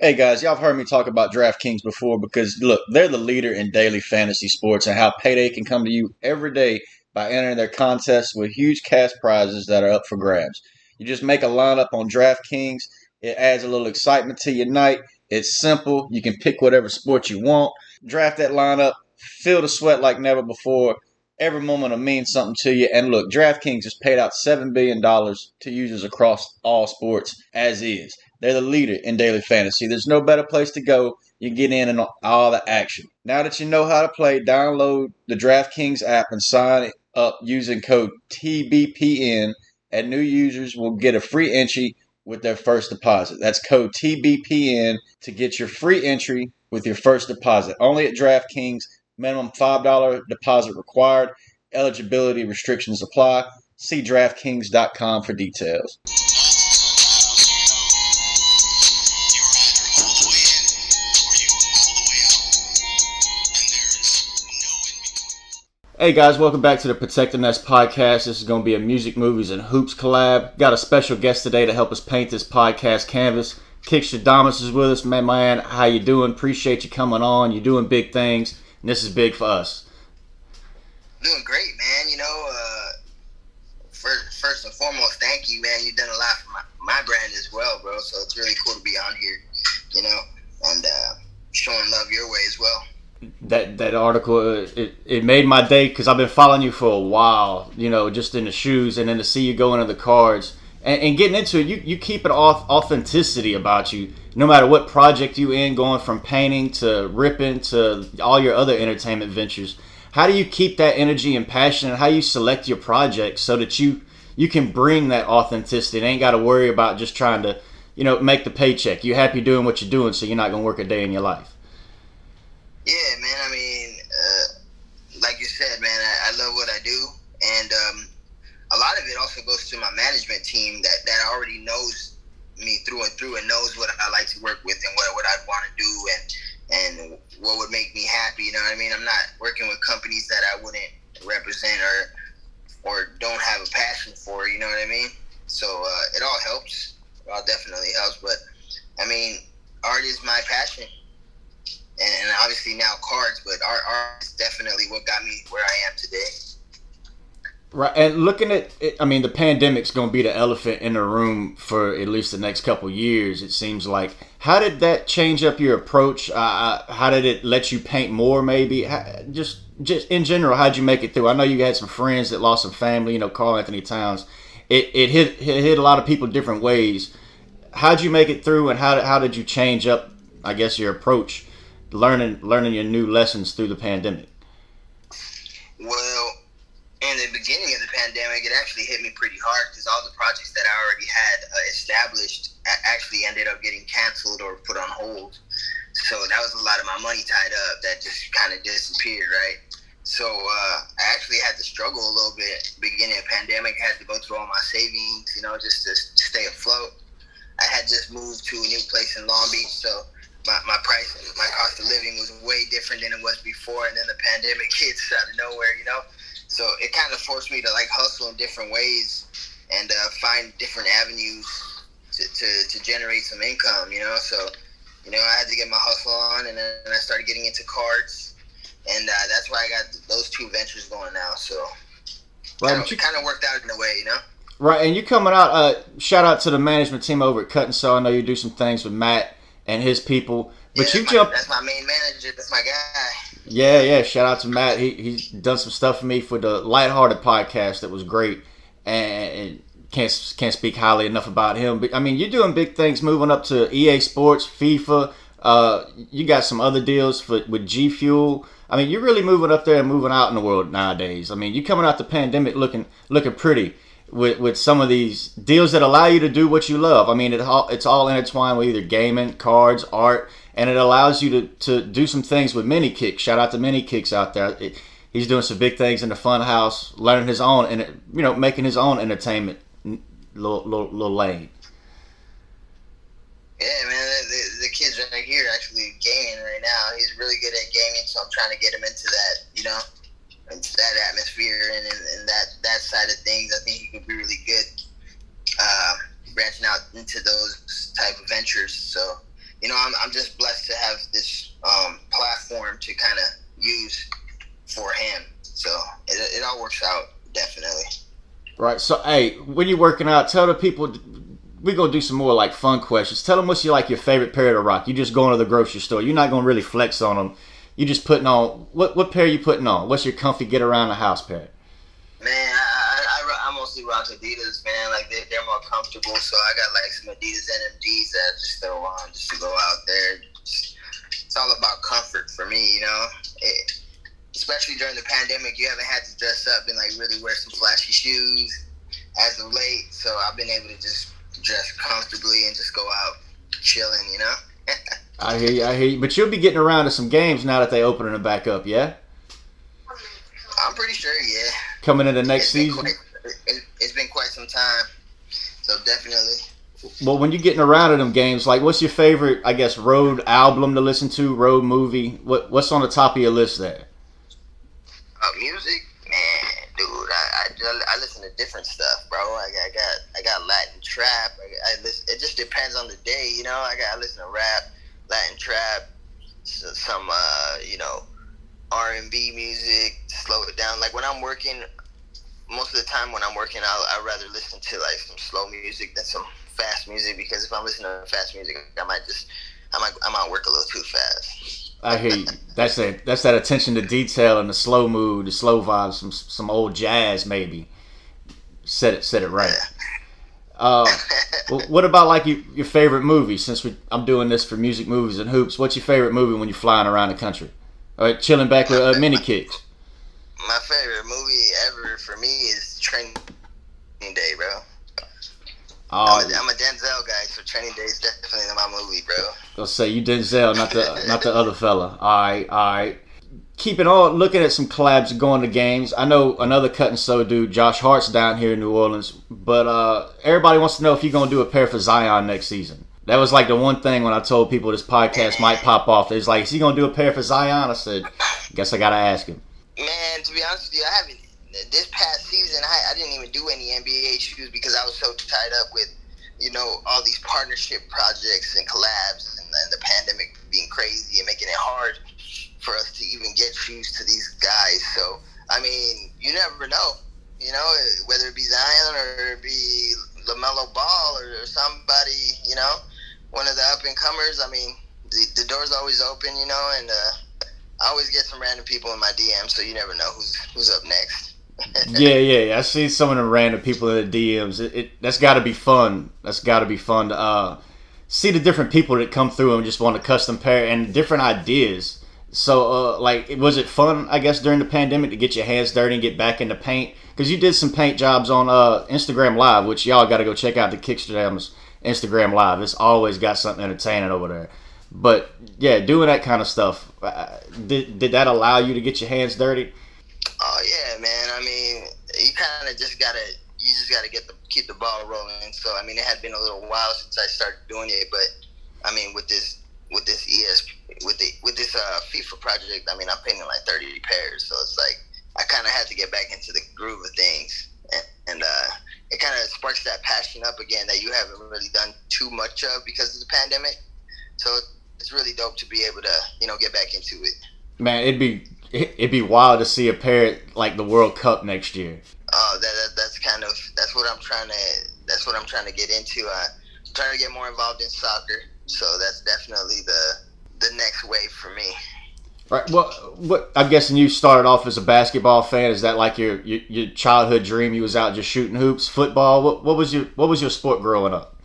Hey guys, y'all have heard me talk about DraftKings before because look, they're the leader in daily fantasy sports and how payday can come to you every day by entering their contests with huge cash prizes that are up for grabs. You just make a lineup on DraftKings, it adds a little excitement to your night. It's simple, you can pick whatever sport you want, draft that lineup, feel the sweat like never before. Every moment will mean something to you. And look, DraftKings has paid out $7 billion to users across all sports as is. They're the leader in daily fantasy. There's no better place to go. You get in and all the action. Now that you know how to play, download the DraftKings app and sign up using code TBPN, and new users will get a free entry with their first deposit. That's code TBPN to get your free entry with your first deposit. Only at DraftKings. Minimum $5 deposit required. Eligibility restrictions apply. See DraftKings.com for details. Hey guys, welcome back to the Protect the Nest podcast. This is going to be a music, movies, and hoops collab. Got a special guest today to help us paint this podcast canvas. Kickstradamus is with us, man. Man, how you doing? Appreciate you coming on. You're doing big things, and this is big for us. Doing great, man. You know, uh, first, first and foremost, thank you, man. You've done a lot for my, my brand as well, bro. So it's really cool to be on here, you know, and uh, showing love your way as well that that article uh, it, it made my day because I've been following you for a while. You know, just in the shoes, and then to see you go into the cards and, and getting into it, you you keep an authenticity about you. No matter what project you in, going from painting to ripping to all your other entertainment ventures. How do you keep that energy and passion, and how you select your projects so that you you can bring that authenticity and ain't got to worry about just trying to you know make the paycheck. You're happy doing what you're doing, so you're not gonna work a day in your life. Yeah, man. I mean, uh, like you said, man, I, I, love what I do, and um, a lot of it also goes to my management team that that already knows me through and through and knows what I like to work with and what what I'd want to do and and what would make me happy. You know what I mean? I'm not working with companies Right, and looking at it, I mean, the pandemic's going to be the elephant in the room for at least the next couple years. It seems like. How did that change up your approach? Uh, uh, how did it let you paint more? Maybe how, just just in general, how'd you make it through? I know you had some friends that lost some family. You know, Karl-Anthony Towns. It it hit it hit a lot of people different ways. How'd you make it through, and how how did you change up? I guess your approach learning learning your new lessons through the pandemic? Well, in the beginning of the pandemic, it actually hit pretty hard because all the projects that I already had uh, established actually ended up getting canceled or put on hold. So that was a lot of my money tied up that just kind of disappeared, right? So uh, I actually had to struggle a little bit beginning of pandemic. I had to go through all my savings, you know, just to stay afloat. I had just moved to a new place in Long Beach, so my, my price, my cost of living was way different than it was before. And then the pandemic hits out of nowhere, you know? So it kind of forced me to like hustle in different ways and uh, find different avenues to, to, to generate some income, you know? So, you know, I had to get my hustle on and then I started getting into cards. And uh, that's why I got those two ventures going now. So right, kind, of, you, kind of worked out in a way, you know? Right, and you coming out. Uh, shout out to the management team over at Cut and Sew. I know you do some things with Matt and his people. But yeah, you jump. That's my main manager. That's my guy. Yeah, yeah. Shout out to Matt. He he's done some stuff for me for the Lighthearted podcast that was great, and can't can't speak highly enough about him. But I mean, you're doing big things, moving up to EA Sports, FIFA. Uh, you got some other deals for with G Fuel. I mean, you're really moving up there and moving out in the world nowadays. I mean, you're coming out the pandemic looking looking pretty with with some of these deals that allow you to do what you love. I mean, it all, it's all intertwined with either gaming, cards, art, and it allows you to, to do some things with Mini Kicks. Shout out to Mini Kicks out there. It, he's doing some big things in the fun house, learning his own and you know making his own entertainment little little, little lane. Yeah, man, the, the kid's right here actually gaming right now. He's really good at gaming, so I'm trying to get him into that. You know into that atmosphere and, and, and, that that side of things. I think he could be really good uh, branching out into those type of ventures. So you know, I'm, I'm just blessed to have this um, platform to kind of use for him. So it, it all works out definitely. Right. So, hey, when you're working out, tell the people we're gonna do some more like fun questions. Tell them what's your like your favorite pair to rock. You just going to the grocery store. You're not gonna really flex on them. You're just putting on what what pair you putting on? What's your comfy get around the house pair? Rock Adidas, man. Like they, they're more comfortable. So I got like some Adidas NMDs that I just throw on just to go out there. It's all about comfort for me, you know. It, especially during the pandemic, you haven't had to dress up and like really wear some flashy shoes as of late. So I've been able to just dress comfortably and just go out chilling, you know. I hear you. I hear you. But you'll be getting around to some games now that they opening them back up, yeah? I'm pretty sure, yeah. Coming into next season. Quite, it, has been quite some time, so definitely. Well, when you're getting around to them games, like, what's your favorite, I guess, road album to listen to, road movie? What What's on the top of your list there? Uh, music, man, dude. I, I, I listen to different stuff, bro. I, I got I got Latin trap. I, I listen, it just depends on the day, you know. I got I listen to rap, Latin trap, some uh, you know, R and B music. Slow it down. Like when I'm working, most of the time when I'm working, I'll I'd rather listen to like some slow music than some fast music because if I'm listening to fast music, I might just I might I might work a little too fast. I hear you. That's that. That's that attention to detail and the slow mood, the slow vibes, some some old jazz maybe. Set it, set it right. Uh, what about like your, your favorite movie? Since we, I'm doing this for music, movies, and hoops, what's your favorite movie when you're flying around the country? Or chilling back with uh, mini kicks? My favorite movie ever for me is Training Day, bro. Oh, I'm, a, I'm a Denzel guy, so Training Day is definitely my movie, bro. Let's say you Denzel, not the not the other fella. All right, all right. Keeping on looking at some collabs going to games. I know another cut and sew dude, Josh Hart's down here in New Orleans, but uh, everybody wants to know if you're gonna do a pair for Zion next season. That was like the one thing when I told people this podcast might pop off. It's like, is he gonna do a pair for Zion? I said, guess I gotta ask him. To be honest with you, I haven't this past season, I, I didn't even do any NBA shoes because I was so tied up with, you know, all these partnership projects and collabs and, and the pandemic being crazy and making it hard for us to even get shoes to these guys. So, I mean, you never know, you know, whether it be Zion or it be LaMelo Ball or, or somebody, you know, one of the up and comers. I mean, the, the door's always open, you know, and uh, I always get some random people in my DM, so you never know who's who's up next yeah, yeah, yeah. I see some of the random people in the DMs. It, it that's got to be fun. That's got to be fun to uh, see the different people that come through and just want a custom pair and different ideas. So, uh, like, was it fun? I guess during the pandemic to get your hands dirty and get back into paint because you did some paint jobs on uh, Instagram Live, which y'all got to go check out the Kickstradamus's Instagram Live. It's always got something entertaining over there. But yeah, doing that kind of stuff, uh, did did that allow you to get your hands dirty? Oh yeah, man. I mean, you kind of just gotta you just gotta get the keep the ball rolling. So I mean, it had been a little while since I started doing it, but I mean, with this with this ES with the with this uh, FIFA project, I mean, I'm painting like 30 pairs, so it's like I kind of had to get back into the groove of things, and, and uh, it kind of sparks that passion up again that you haven't really done too much of because of the pandemic. So it's really dope to be able to you know get back into it. Man, it'd be it'd be wild to see a pair like the World Cup next year. Oh, that, that, that's kind of that's what I'm trying to that's what I'm trying to get into. Uh, I'm trying to get more involved in soccer, so that's definitely the the next wave for me. Right. Well, what I'm guessing you started off as a basketball fan. Is that like your your, your childhood dream? You was out just shooting hoops, football. What, what was your what was your sport growing up?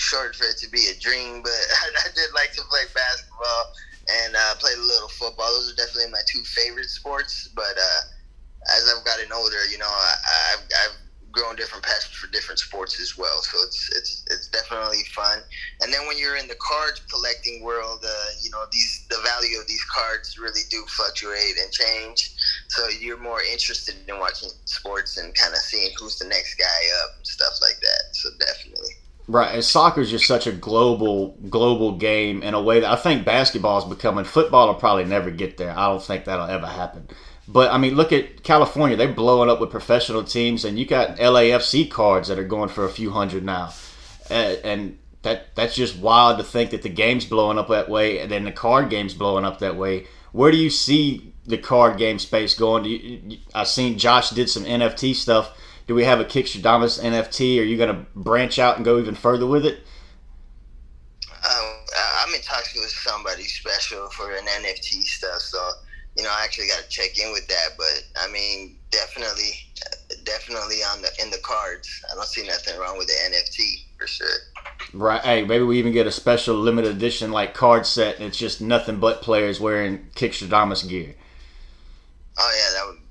Short for it to be a dream, but I, did like to play basketball and uh, played a little football. Those are definitely my two favorite sports. But uh, as I've gotten older, you know, I, have I've grown different passions for different sports as well. So it's it's it's definitely fun. And then when you're in the card collecting world, uh, you know, these the value of these cards really do fluctuate and change. So you're more interested in watching sports and kind of seeing who's the next guy up and stuff like that. So definitely. Right, soccer is just such a global global game in a way that I think basketball is becoming. Football will probably never get there. I don't think that'll ever happen. But I mean, look at California; they're blowing up with professional teams, and you got LAFC cards that are going for a few hundred now. And, that that's just wild to think that the game's blowing up that way, and then the card game's blowing up that way. Where do you see the card game space going? You, I've seen Josh did some NFT stuff. Do we have a Kickstradamus NFT? Are you going to branch out and go even further with it? Um, I'm in talks with somebody special for an NFT stuff, so you know I actually got to check in with that. But I mean, definitely, definitely on the in the cards. I don't see nothing wrong with the NFT for sure. Right. Hey, maybe we even get a special limited edition like card set, and it's just nothing but players wearing Kickstradamus gear. Oh yeah, that would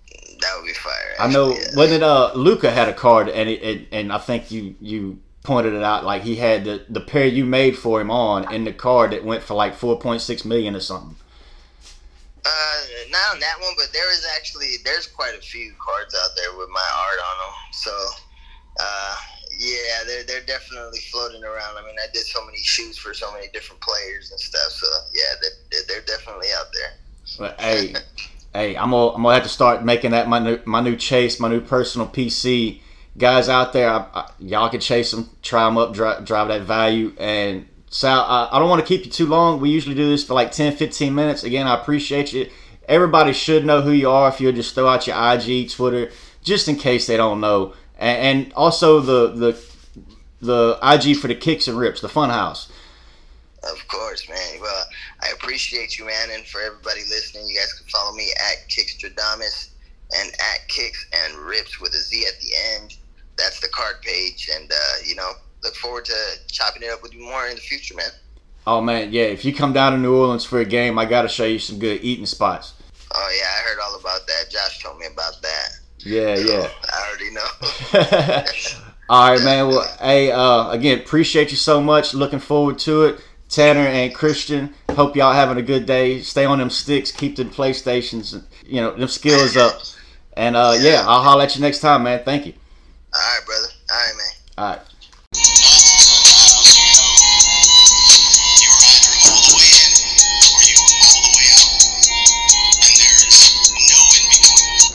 that would be fire. Actually. I know. Yeah. When it uh Luka had a card, and it, it, and I think you you pointed it out like he had the the pair you made for him on in the card that went for like four point six million or something. Uh, not on that one, but there is actually there's quite a few cards out there with my art on them. So, uh, yeah, they're they're definitely floating around. I mean, I did so many shoes for so many different players and stuff. So yeah, they're they're definitely out there. But hey, hey, I'm gonna I'm gonna have to start making that my new my new chase, my new personal PC. Guys out there, I, I, y'all can chase them, try them up, drive, drive that value. And Sal, I, I don't want to keep you too long. We usually do this for like 10, 15 minutes. Again, I appreciate you. Everybody should know who you are if you'll just throw out your IG, Twitter, just in case they don't know and, and also the the the IG for the kicks and rips, the Fun House. Of course, man. Well, I appreciate you, man, and for everybody listening, you guys can follow me at Kickstradamus and at Kicks and Rips with a Z at the end. That's the card page, and uh, you know, look forward to chopping it up with you more in the future, man. Oh man, yeah. If you come down to New Orleans for a game, I got to show you some good eating spots. Oh yeah, I heard all about that. Josh told me about that. Yeah, yeah. I already know. All right, man. Well, hey, uh, again, appreciate you so much. Looking forward to it. Tanner and Christian, hope y'all having a good day. Stay on them sticks. Keep the PlayStations, you know, them skills up. And uh, yeah, I'll holler at you next time, man. Thank you. All right, brother. All right, man. All right.